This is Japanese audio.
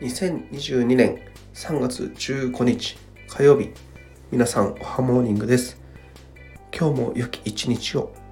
2022年3月15日火曜日。皆さんおはモーニングです。今日も良き一日を。